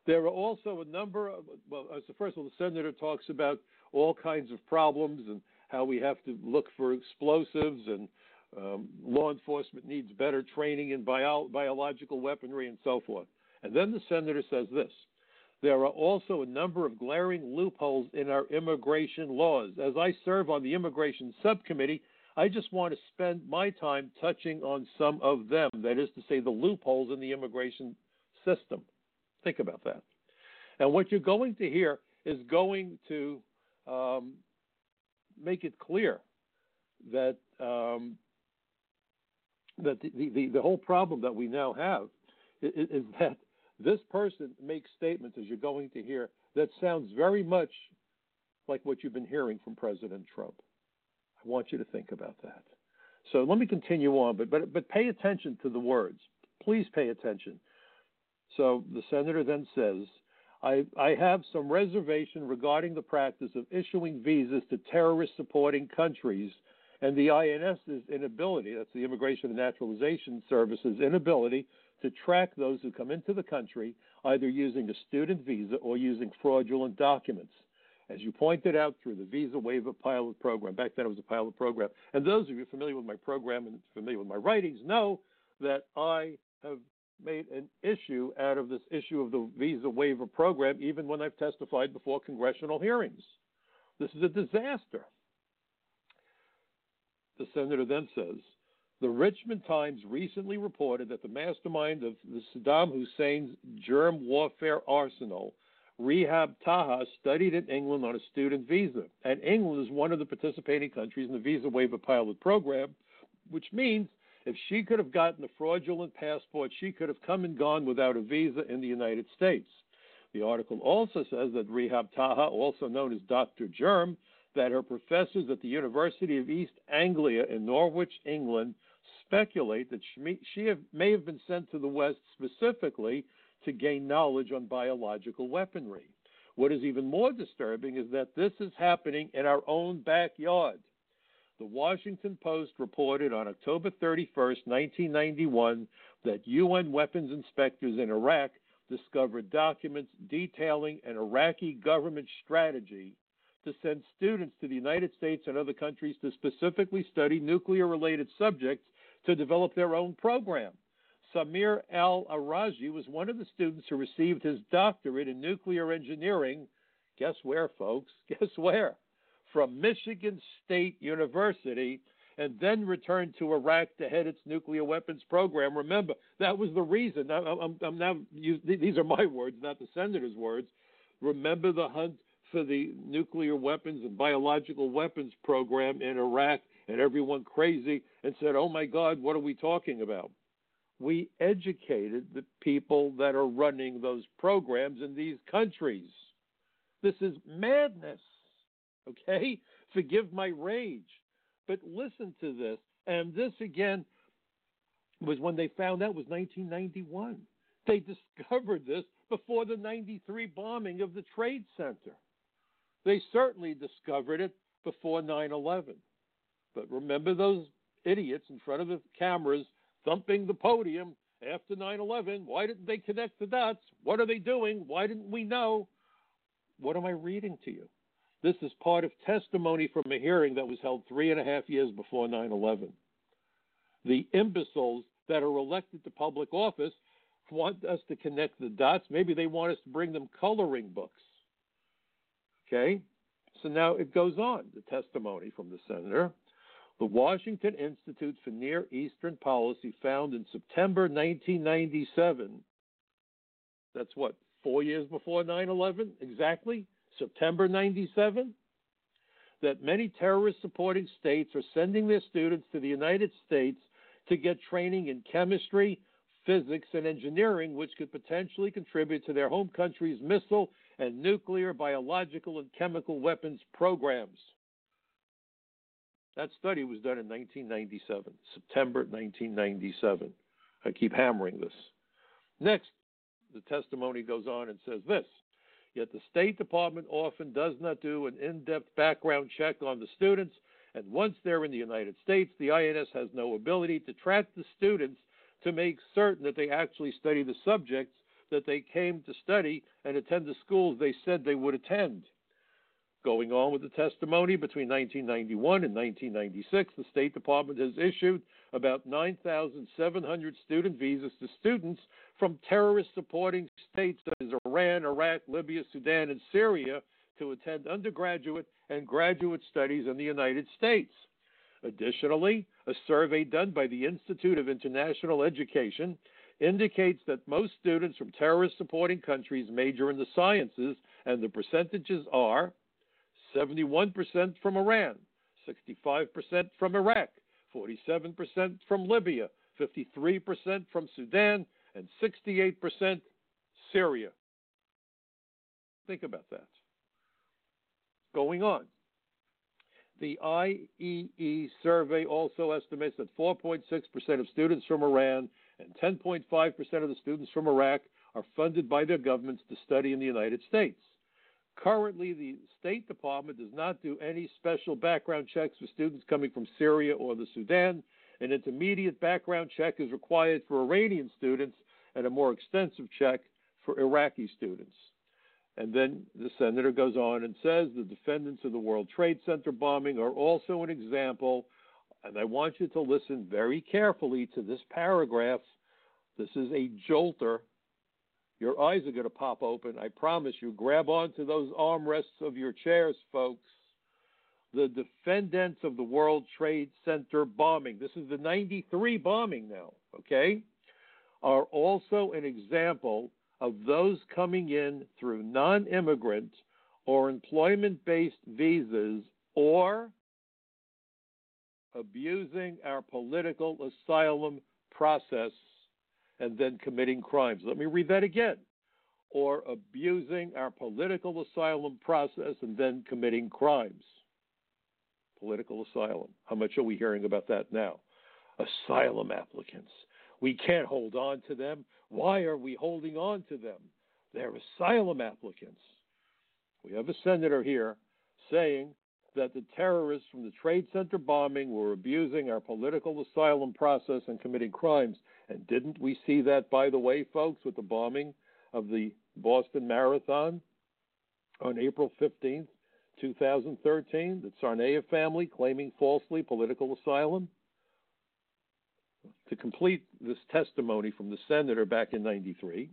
there are also a number of, well, so first of all, the senator talks about all kinds of problems and how we have to look for explosives and um, law enforcement needs better training in bio- biological weaponry and so forth. And then the senator says this there are also a number of glaring loopholes in our immigration laws. As I serve on the immigration subcommittee, I just want to spend my time touching on some of them. That is to say, the loopholes in the immigration system. Think about that. And what you're going to hear is going to um, make it clear that um, that the, the, the, whole problem that we now have is, is, that this person makes statements, as you're going to hear, that sounds very much like what you've been hearing from President Trump. I want you to think about that. So let me continue on, but but but pay attention to the words. Please pay attention. So the senator then says, I, I have some reservation regarding the practice of issuing visas to terrorist supporting countries and the INS's inability, that's the Immigration and Naturalization Service's inability to track those who come into the country either using a student visa or using fraudulent documents. As you pointed out through the Visa Waiver Pilot Program, back then it was a pilot program, and those of you familiar with my program and familiar with my writings know that I have made an issue out of this issue of the visa waiver program, even when I've testified before congressional hearings. This is a disaster. The senator then says the Richmond Times recently reported that the mastermind of the Saddam Hussein's germ warfare arsenal, Rehab Taha, studied in England on a student visa. And England is one of the participating countries in the visa waiver pilot program, which means if she could have gotten a fraudulent passport, she could have come and gone without a visa in the United States. The article also says that Rehab Taha, also known as Dr. Germ, that her professors at the University of East Anglia in Norwich, England, speculate that she, may, have been sent to the West specifically to gain knowledge on biological weaponry. What is even more disturbing is that this is happening in our own backyard. The Washington Post reported on October 31, 1991, that UN weapons inspectors in Iraq discovered documents detailing an Iraqi government strategy to send students to the United States and other countries to specifically study nuclear related subjects to develop their own program. Samir Al Araji was one of the students who received his doctorate in nuclear engineering. Guess where, folks? Guess where? From Michigan State University and then returned to Iraq to head its nuclear weapons program. Remember, that was the reason. I'm, I'm now, these are my words, not the senator's words. Remember the hunt for the nuclear weapons and biological weapons program in Iraq, and everyone crazy and said, oh my God, what are we talking about? We educated the people that are running those programs in these countries. This is madness. Okay? Forgive my rage. But listen to this. And this again was when they found out was 1991. They discovered this before the 93 bombing of the Trade Center. They certainly discovered it before 9 11. But remember those idiots in front of the cameras thumping the podium after 9 11? Why didn't they connect the dots? What are they doing? Why didn't we know? What am I reading to you? This is part of testimony from a hearing that was held three and a half years before 9 11. The imbeciles that are elected to public office want us to connect the dots. Maybe they want us to bring them coloring books. Okay? So now it goes on, the testimony from the senator. The Washington Institute for Near Eastern Policy found in September 1997, that's what, four years before 9 11 exactly? September 97 that many terrorist supporting states are sending their students to the United States to get training in chemistry, physics, and engineering, which could potentially contribute to their home country's missile and nuclear, biological, and chemical weapons programs. That study was done in 1997, September 1997. I keep hammering this. Next, the testimony goes on and says this Yet the State Department often does not do an in depth background check on the students, and once they're in the United States, the INS has no ability to track the students to make certain that they actually study the subjects that they came to study and attend the schools they said they would attend. Going on with the testimony, between 1991 and 1996, the State Department has issued about 9,700 student visas to students from terrorist supporting states such as Iran, Iraq, Libya, Sudan, and Syria to attend undergraduate and graduate studies in the United States. Additionally, a survey done by the Institute of International Education indicates that most students from terrorist supporting countries major in the sciences, and the percentages are 71% from Iran, 65% from Iraq, 47% from Libya, 53% from Sudan, and 68% Syria. Think about that. Going on. The IEE survey also estimates that 4.6% of students from Iran and 10.5% of the students from Iraq are funded by their governments to study in the United States. Currently, the State Department does not do any special background checks for students coming from Syria or the Sudan. An intermediate background check is required for Iranian students and a more extensive check for Iraqi students. And then the senator goes on and says the defendants of the World Trade Center bombing are also an example. And I want you to listen very carefully to this paragraph. This is a jolter your eyes are going to pop open. I promise you. Grab onto those armrests of your chairs, folks. The defendants of the World Trade Center bombing, this is the 93 bombing now, okay, are also an example of those coming in through non immigrant or employment based visas or abusing our political asylum process and then committing crimes. Let me read that again. Or abusing our political asylum process and then committing crimes. Political asylum. How much are we hearing about that now? Asylum applicants. We can't hold on to them. Why are we holding on to them? They're asylum applicants. We have a senator here saying that the terrorists from the Trade Center bombing were abusing our political asylum process and committing crimes. And didn't we see that, by the way, folks, with the bombing of the Boston Marathon on April 15th, 2013, the Tsarnaev family claiming falsely political asylum. To complete this testimony from the senator back in 93,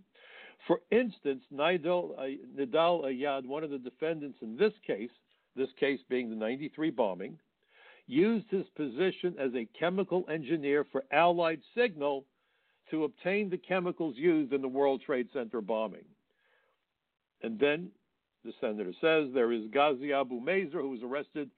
for instance, Nidal, uh, Ayad, one of the defendants in this case, this case being the 93 bombing, used his position as a chemical engineer for Allied Signal to obtain the chemicals used in the World Trade Center bombing. And then the senator says there is Ghazi Abu Mazer, who was arrested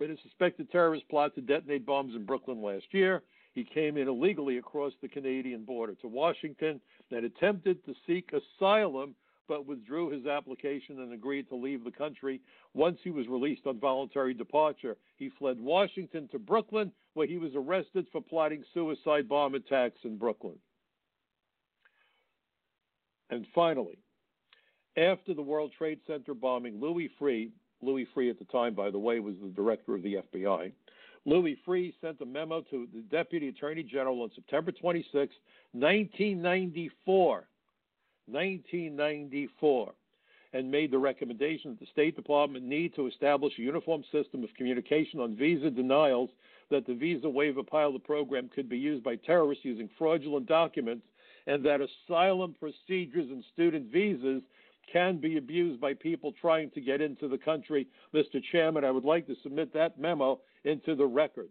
in a suspected terrorist plot to detonate bombs in Brooklyn last year. He came in illegally across the Canadian border to Washington and attempted to seek asylum, but withdrew his application and agreed to leave the country. Once he was released on voluntary departure, he fled Washington to Brooklyn, where he was arrested for plotting suicide bomb attacks in Brooklyn. And finally, after the World Trade Center bombing, Louis Freeh, Louis Freeh at the time, by the way, was the director of the FBI. Louis Freeh sent a memo to the Deputy Attorney General on September 26, 1994, 1994, and made the recommendation that the State Department need to establish a uniform system of communication on visa denials, that the visa waiver pilot program could be used by terrorists using fraudulent documents, and that asylum procedures and student visas can be abused by people trying to get into the country. Mr. Chairman, I would like to submit that memo into the record.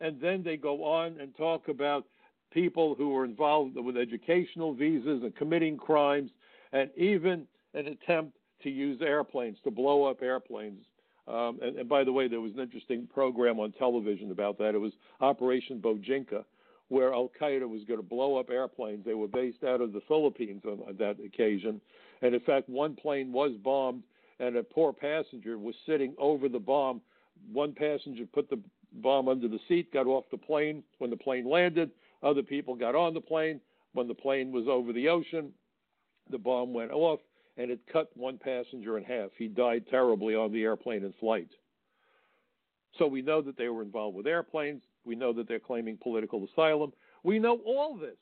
And then they go on and talk about people who were involved with educational visas and committing crimes, and even an attempt to use airplanes, to blow up airplanes. Um, and, and, by the way, there was an interesting program on television about that. It was Operation Bojinka, where Al Qaeda was going to blow up airplanes. They were based out of the Philippines on, on that occasion. And in fact, one plane was bombed, and a poor passenger was sitting over the bomb. One passenger put the bomb under the seat, got off the plane. When the plane landed, other people got on the plane. When the plane was over the ocean, the bomb went off and it cut one passenger in half. He died terribly on the airplane in flight. So we know that they were involved with airplanes. We know that they're claiming political asylum. We know all this.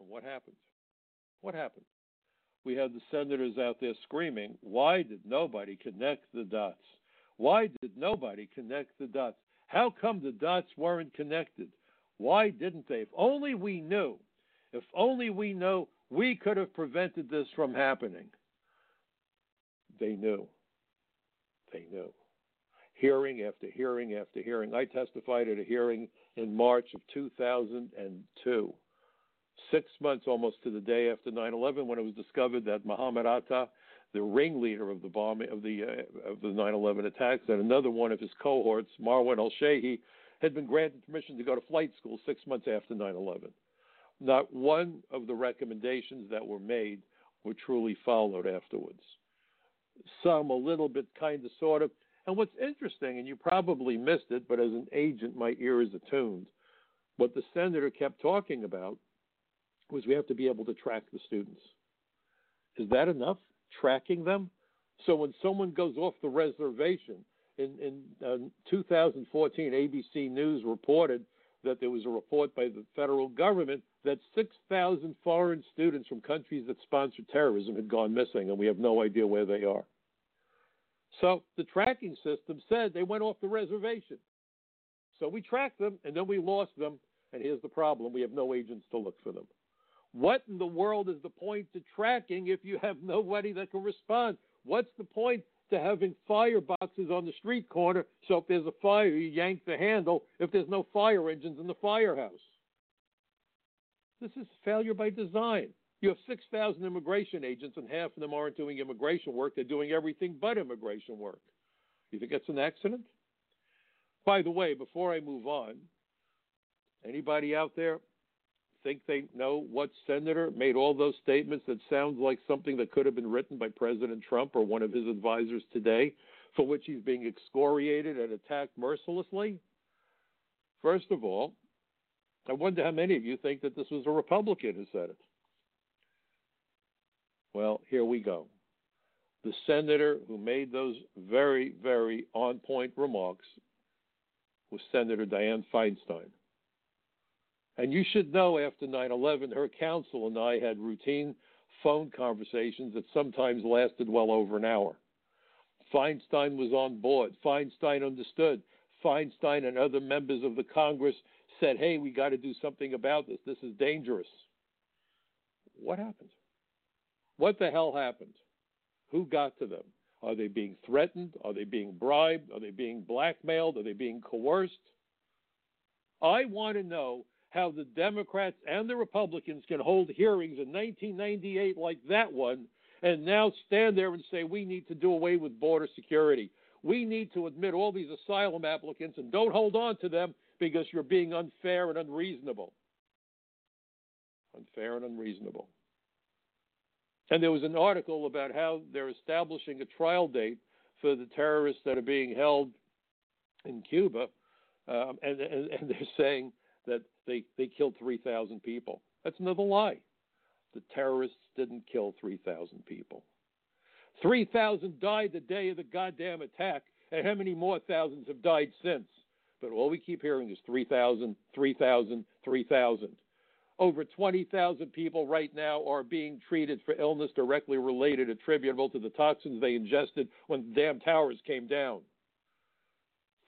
And what happened? What happened? We had the senators out there screaming, why did nobody connect the dots? Why did nobody connect the dots? How come the dots weren't connected? Why didn't they? If only we knew. If only we know we could have prevented this from happening. They knew. They knew. Hearing after hearing after hearing. I testified at a hearing in March of 2002 six months almost to the day after 9/11, when it was discovered that Mohammed Atta, the ringleader of the bombing of the uh, of the 9/11 attacks, and another one of his cohorts, Marwan al-Shehhi, had been granted permission to go to flight school six months after 9/11. Not one of the recommendations that were made were truly followed afterwards. Some a little bit, kind of, sort of. And what's interesting, and you probably missed it, but as an agent, my ear is attuned. What the senator kept talking about was we have to be able to track the students. Is that enough? Tracking them? So when someone goes off the reservation, in, in uh, 2014, ABC News reported that there was a report by the federal government that 6,000 foreign students from countries that sponsor terrorism had gone missing, and we have no idea where they are. So the tracking system said they went off the reservation. So we tracked them, and then we lost them, and here's the problem we have no agents to look for them. What in the world is the point to tracking if you have nobody that can respond? What's the point to having fireboxes on the street corner so if there's a fire, you yank the handle if there's no fire engines in the firehouse? This is failure by design. You have 6,000 immigration agents, and half of them aren't doing immigration work. They're doing everything but immigration work. You think that's an accident? By the way, before I move on, anybody out there think they know what senator made all those statements that sounds like something that could have been written by President Trump or one of his advisors today, for which he's being excoriated and attacked mercilessly? First of all, I wonder how many of you think that this was a Republican who said it. Well, here we go. The senator who made those very, very on point remarks was Senator Dianne Feinstein. And you should know after 9 11, her counsel and I had routine phone conversations that sometimes lasted well over an hour. Feinstein was on board. Feinstein understood. Feinstein and other members of the Congress said, hey, we got to do something about this. This is dangerous. What happened? What the hell happened? Who got to them? Are they being threatened? Are they being bribed? Are they being blackmailed? Are they being coerced? I want to know how the Democrats and the Republicans can hold hearings in 1998 like that one and now stand there and say we need to do away with border security. We need to admit all these asylum applicants and don't hold on to them because you're being unfair and unreasonable. Unfair and unreasonable. And there was an article about how they're establishing a trial date for the terrorists that are being held in Cuba, um, and, and, and, they're saying that they, they killed 3,000 people. That's another lie. The terrorists didn't kill 3,000 people. 3,000 died the day of the goddamn attack, and how many more thousands have died since? But all we keep hearing is 3,000, 3,000, 3,000. Over 20,000 people right now are being treated for illness directly related, attributable to the toxins they ingested when the damn towers came down.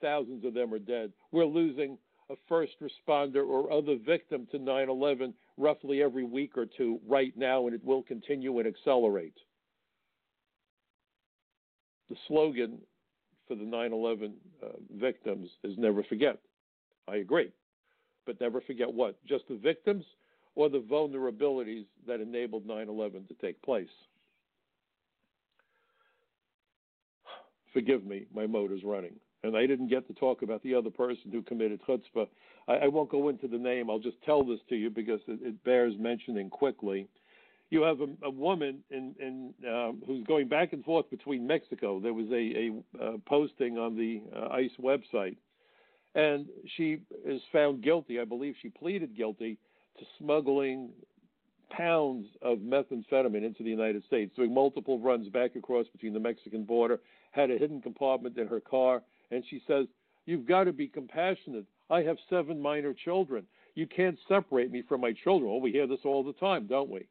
Thousands of them are dead. We're losing a first responder or other victim to 9 11 roughly every week or two right now, and it will continue and accelerate. The slogan for the 9 11 uh, victims is never forget. I agree. But never forget what? Just the victims or the vulnerabilities that enabled 9 11 to take place. Forgive me, my motor's running. And I didn't get to talk about the other person who committed chutzpah. I, I won't go into the name. I'll just tell this to you because it, it bears mentioning quickly. You have a, a woman in, in um, who's going back and forth between Mexico. There was a, a uh, posting on the uh, ICE website, and she is found guilty. I believe she pleaded guilty to smuggling pounds of methamphetamine into the United States, doing multiple runs back across between the Mexican border, had a hidden compartment in her car, and she says, You've got to be compassionate. I have seven minor children. You can't separate me from my children. Well, we hear this all the time, don't we?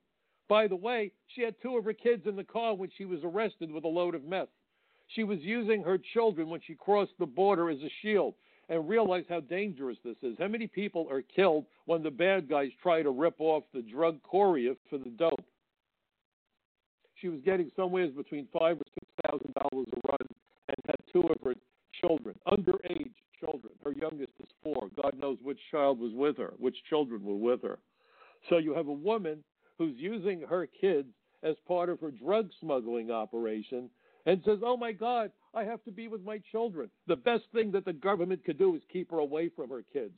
By the way, she had two of her kids in the car when she was arrested with a load of meth. She was using her children when she crossed the border as a shield and realize how dangerous this is. How many people are killed when the bad guys try to rip off the drug courier for the dope? She was getting somewhere between five or six thousand dollars a run and had two of her children, underage children. Her youngest is four. God knows which child was with her, which children were with her. So you have a woman who's using her kids as part of her drug smuggling operation and says, Oh my God, I have to be with my children. The best thing that the government could do is keep her away from her kids.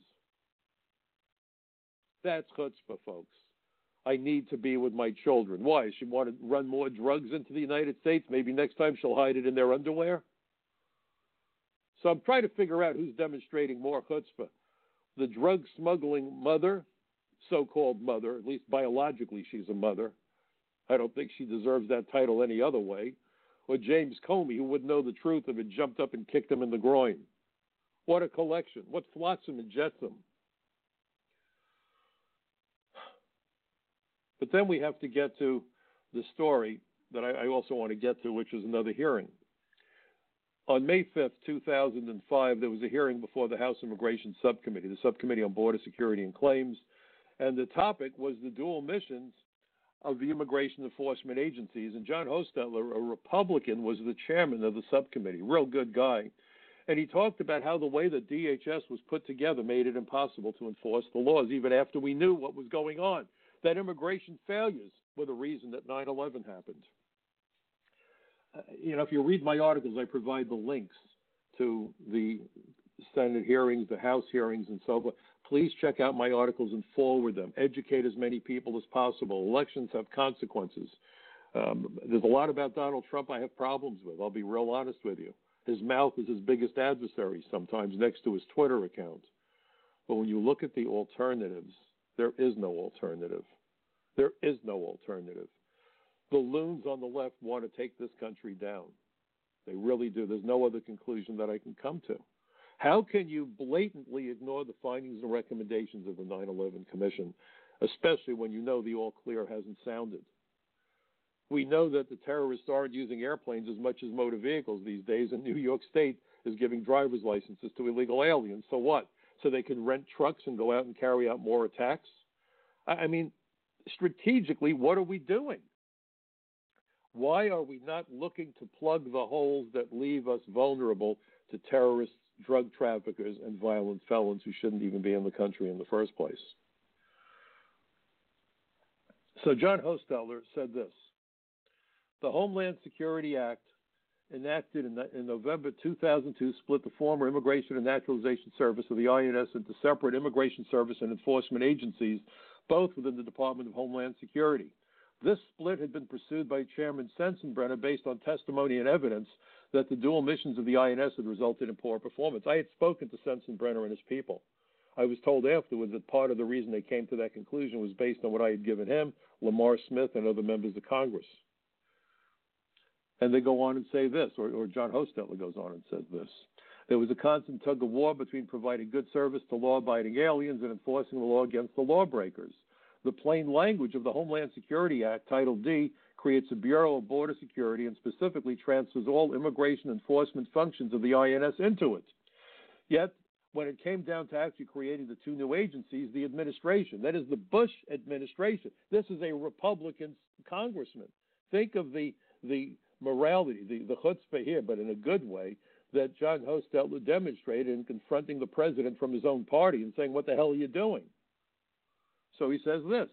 That's chutzpah, folks. I need to be with my children. Why? She want to run more drugs into the United States? Maybe next time she'll hide it in their underwear? So I'm trying to figure out who's demonstrating more chutzpah. The drug smuggling mother, so called mother, at least biologically she's a mother. I don't think she deserves that title any other way or James Comey, who wouldn't know the truth if it jumped up and kicked him in the groin. What a collection. What flotsam and jetsam. But then we have to get to the story that I, I also want to get to, which is another hearing. On May 5th, 2005, there was a hearing before the House Immigration Subcommittee, the Subcommittee on Border Security and Claims, and the topic was the dual missions of the immigration enforcement agencies. And John Hostettler, a Republican, was the chairman of the subcommittee, real good guy. And he talked about how the way that DHS was put together made it impossible to enforce the laws, even after we knew what was going on. That immigration failures were the reason that 9 11 happened. You know, if you read my articles, I provide the links to the Senate hearings, the House hearings, and so forth. Please check out my articles and forward them. Educate as many people as possible. Elections have consequences. Um, there's a lot about Donald Trump I have problems with. I'll be real honest with you. His mouth is his biggest adversary sometimes next to his Twitter account. But when you look at the alternatives, there is no alternative. There is no alternative. The loons on the left want to take this country down. They really do. There's no other conclusion that I can come to. How can you blatantly ignore the findings and recommendations of the 9 11 Commission, especially when you know the all clear hasn't sounded? We know that the terrorists aren't using airplanes as much as motor vehicles these days, and New York State is giving driver's licenses to illegal aliens. So what? So they can rent trucks and go out and carry out more attacks? I mean, strategically, what are we doing? Why are we not looking to plug the holes that leave us vulnerable to terrorists, drug traffickers, and violent felons who shouldn't even be in the country in the first place? So John Hostettler said this The Homeland Security Act, enacted in, in, November 2002, split the former Immigration and Naturalization Service of the INS into separate immigration service and enforcement agencies, both within the Department of Homeland Security. This split had been pursued by Chairman Sensenbrenner based on testimony and evidence that the dual missions of the INS had resulted in poor performance. I had spoken to Sensenbrenner and his people. I was told afterwards that part of the reason they came to that conclusion was based on what I had given him, Lamar Smith, and other members of Congress. And they go on and say this, or, or John Hostettler goes on and says this. There was a constant tug of war between providing good service to law abiding aliens and enforcing the law against the lawbreakers. The plain language of the Homeland Security Act, Title D, creates a Bureau of Border Security and specifically transfers all immigration enforcement functions of the INS into it. Yet, when it came down to actually creating the two new agencies, the administration, that is the Bush administration, this is a Republican congressman. Think of the the morality, the, the chutzpah here, but in a good way, that John Hostettler demonstrated in confronting the president from his own party and saying, What the hell are you doing? So he says this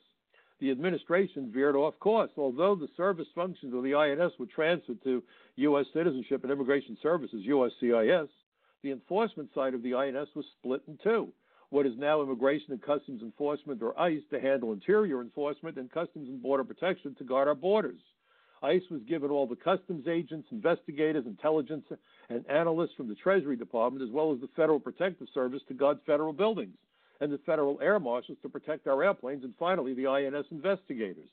the administration veered off course. Although the service functions of the INS were transferred to U.S. Citizenship and Immigration Services, USCIS, the enforcement side of the INS was split in two. What is now Immigration and Customs Enforcement, or ICE, to handle interior enforcement, and Customs and Border Protection to guard our borders. ICE was given all the customs agents, investigators, intelligence, and analysts from the Treasury Department, as well as the Federal Protective Service to guard federal buildings, and the Federal Air Marshals to protect our airplanes, and finally the INS investigators.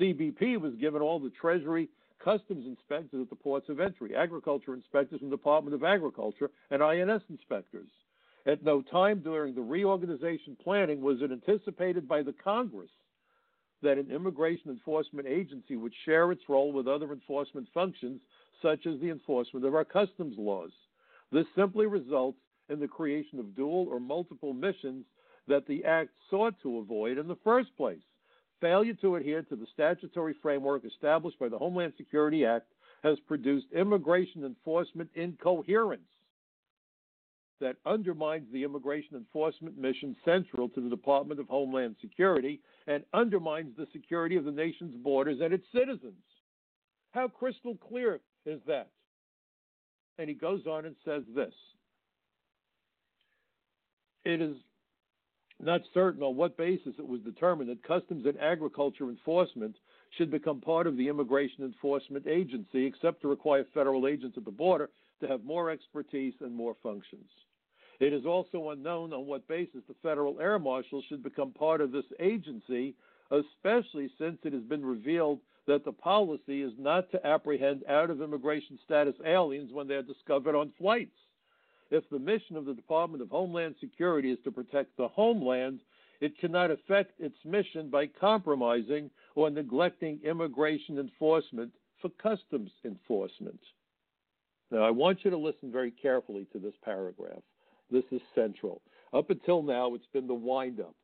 CBP was given all the Treasury customs inspectors at the ports of entry, agriculture inspectors from the Department of Agriculture, and INS inspectors. At no time during the reorganization planning was it anticipated by the Congress that an immigration enforcement agency would share its role with other enforcement functions, such as the enforcement of our customs laws. This simply results in the creation of dual or multiple missions that the Act sought to avoid in the first place. Failure to adhere to the statutory framework established by the Homeland Security Act has produced immigration enforcement incoherence that undermines the immigration enforcement mission central to the Department of Homeland Security and undermines the security of the nation's borders and its citizens. How crystal clear is that? And he goes on and says this It is not certain on what basis it was determined that Customs and Agriculture Enforcement should become part of the Immigration Enforcement Agency, except to require federal agents at the border to have more expertise and more functions. It is also unknown on what basis the federal air marshals should become part of this agency, especially since it has been revealed that the policy is not to apprehend out of immigration status aliens when they're discovered on flights. If the mission of the Department of Homeland Security is to protect the homeland, it cannot affect its mission by compromising or neglecting immigration enforcement for customs enforcement. Now, I want you to listen very carefully to this paragraph. This is central. Up until now, it's been the windup.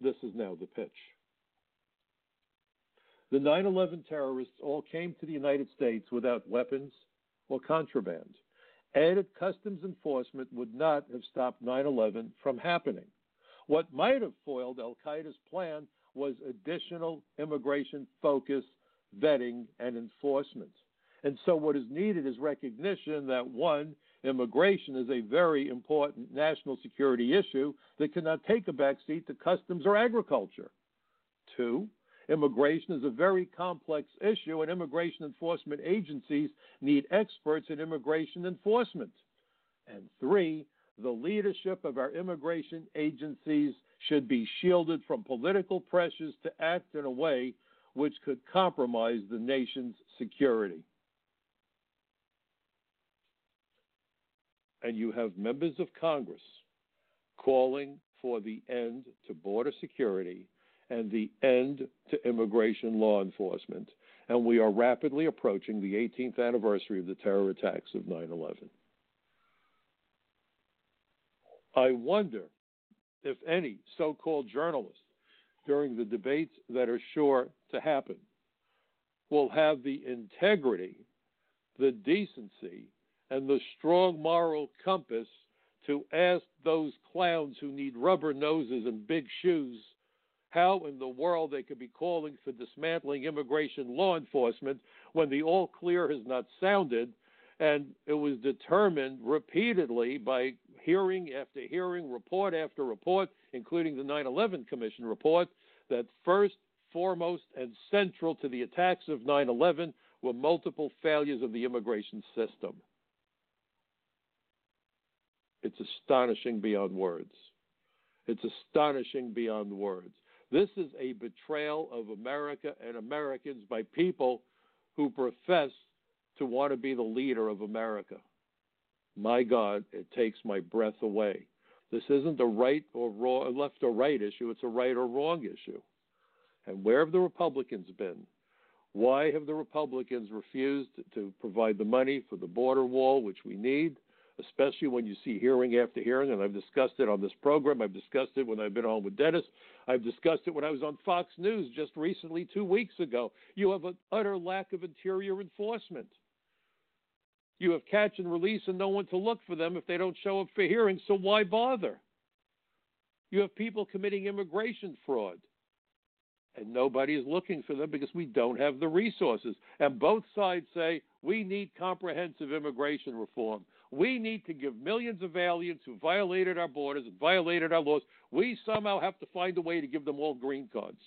This is now the pitch. The 9 11 terrorists all came to the United States without weapons or contraband. Added customs enforcement would not have stopped 9 11 from happening. What might have foiled Al Qaeda's plan was additional immigration focus, vetting, and enforcement. And so, what is needed is recognition that one, immigration is a very important national security issue that cannot take a backseat to customs or agriculture. Two, immigration is a very complex issue, and immigration enforcement agencies need experts in immigration enforcement. And three, the leadership of our immigration agencies should be shielded from political pressures to act in a way which could compromise the nation's security. and you have members of Congress calling for the end to border security and the end to immigration law enforcement. And we are rapidly approaching the 18th anniversary of the terror attacks of 9 11. I wonder if any so called journalist during the debates that are sure to happen will have the integrity, the decency, and the strong moral compass to ask those clowns who need rubber noses and big shoes how in the world they could be calling for dismantling immigration law enforcement when the all clear has not sounded and it was determined repeatedly by hearing after hearing, report after report, including the 9 11 Commission report, that first, foremost, and central to the attacks of 9 11 were multiple failures of the immigration system. It's astonishing beyond words. It's astonishing beyond words. This is a betrayal of America and Americans by people who profess to want to be the leader of America. My God, it takes my breath away. This isn't a right or wrong, left or right issue, it's a right or wrong issue. And where have the Republicans been? Why have the Republicans refused to provide the money for the border wall, which we need, especially when you see hearing after hearing? And I've discussed it on this program. I've discussed it when I've been on with Dennis. I've discussed it when I was on Fox News just recently, two weeks ago. You have an utter lack of interior enforcement. You have catch and release and no one to look for them if they don't show up for hearings, so why bother? You have people committing immigration fraud, and nobody is looking for them because we don't have the resources. And both sides say we need comprehensive immigration reform. We need to give millions of aliens who violated our borders and violated our laws, we somehow have to find a way to give them all green cards.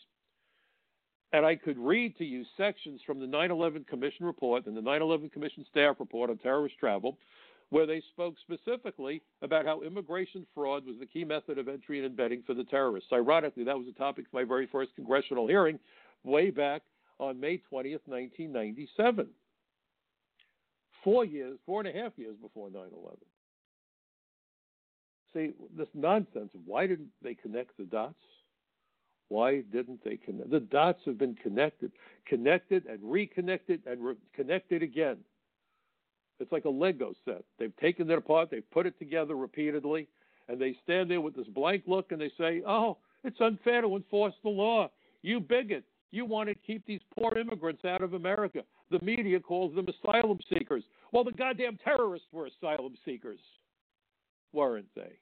And I could read to you sections from the 9 11 Commission report and the 9 11 Commission staff report on terrorist travel, where they spoke specifically about how immigration fraud was the key method of entry and embedding for the terrorists. Ironically, that was the topic of my very first congressional hearing way back on May 20th, 1997. Four years, four and a half years before 9 11. See, this nonsense, why didn't they connect the dots? Why didn't they connect? The dots have been connected, connected and reconnected and re- connected again. It's like a Lego set. They've taken it apart, they've put it together repeatedly, and they stand there with this blank look and they say, Oh, it's unfair to enforce the law. You bigot. You want to keep these poor immigrants out of America. The media calls them asylum seekers. Well, the goddamn terrorists were asylum seekers, weren't they?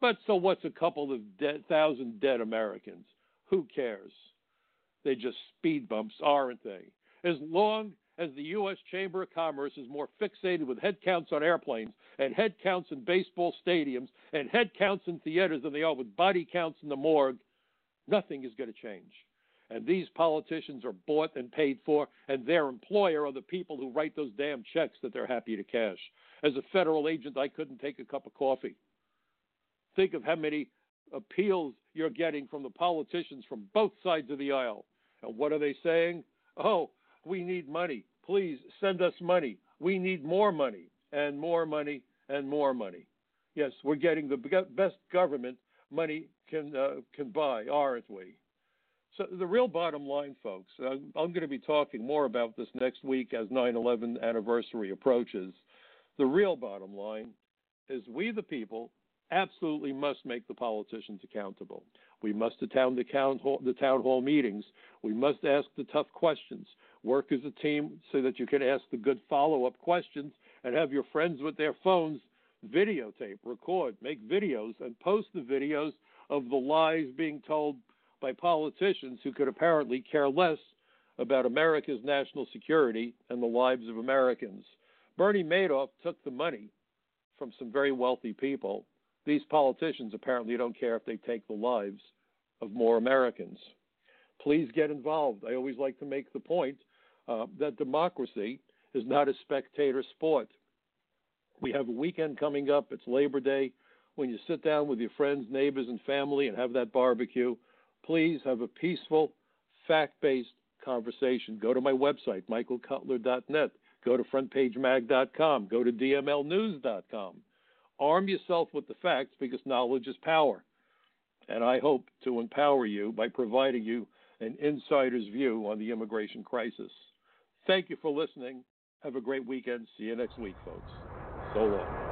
But so what's a couple of dead, thousand dead Americans? Who cares? They just speed bumps, aren't they? As long as the U.S. Chamber of Commerce is more fixated with head counts on airplanes and head counts in baseball stadiums and head counts in theaters than they are with body counts in the morgue, nothing is going to change. And these politicians are bought and paid for, and their employer are the people who write those damn checks that they're happy to cash. As a federal agent, I couldn't take a cup of coffee. Think of how many appeals you're getting from the politicians from both sides of the aisle. And what are they saying? Oh, we need money. Please send us money. We need more money and more money and more money. Yes, we're getting the best government money can uh, can buy, aren't we? So the real bottom line, folks, uh, I'm going to be talking more about this next week as 9/11 anniversary approaches. The real bottom line is we the people absolutely must make the politicians accountable. We must attend the town, hall, the town hall meetings. We must ask the tough questions. Work as a team so that you can ask the good follow up questions and have your friends with their phones videotape, record, make videos, and post the videos of the lies being told by politicians who could apparently care less about America's national security and the lives of Americans. Bernie Madoff took the money from some very wealthy people these politicians apparently don't care if they take the lives of more Americans. Please get involved. I always like to make the point uh, that democracy is not a spectator sport. We have a weekend coming up. It's Labor Day. When you sit down with your friends, neighbors, and family and have that barbecue, please have a peaceful, fact based conversation. Go to my website, michaelcutler.net. Go to frontpagemag.com. Go to dmlnews.com. Arm yourself with the facts because knowledge is power. and I hope to empower you by providing you an insider's view on the immigration crisis. Thank you for listening. Have a great weekend. See you next week, folks. So long.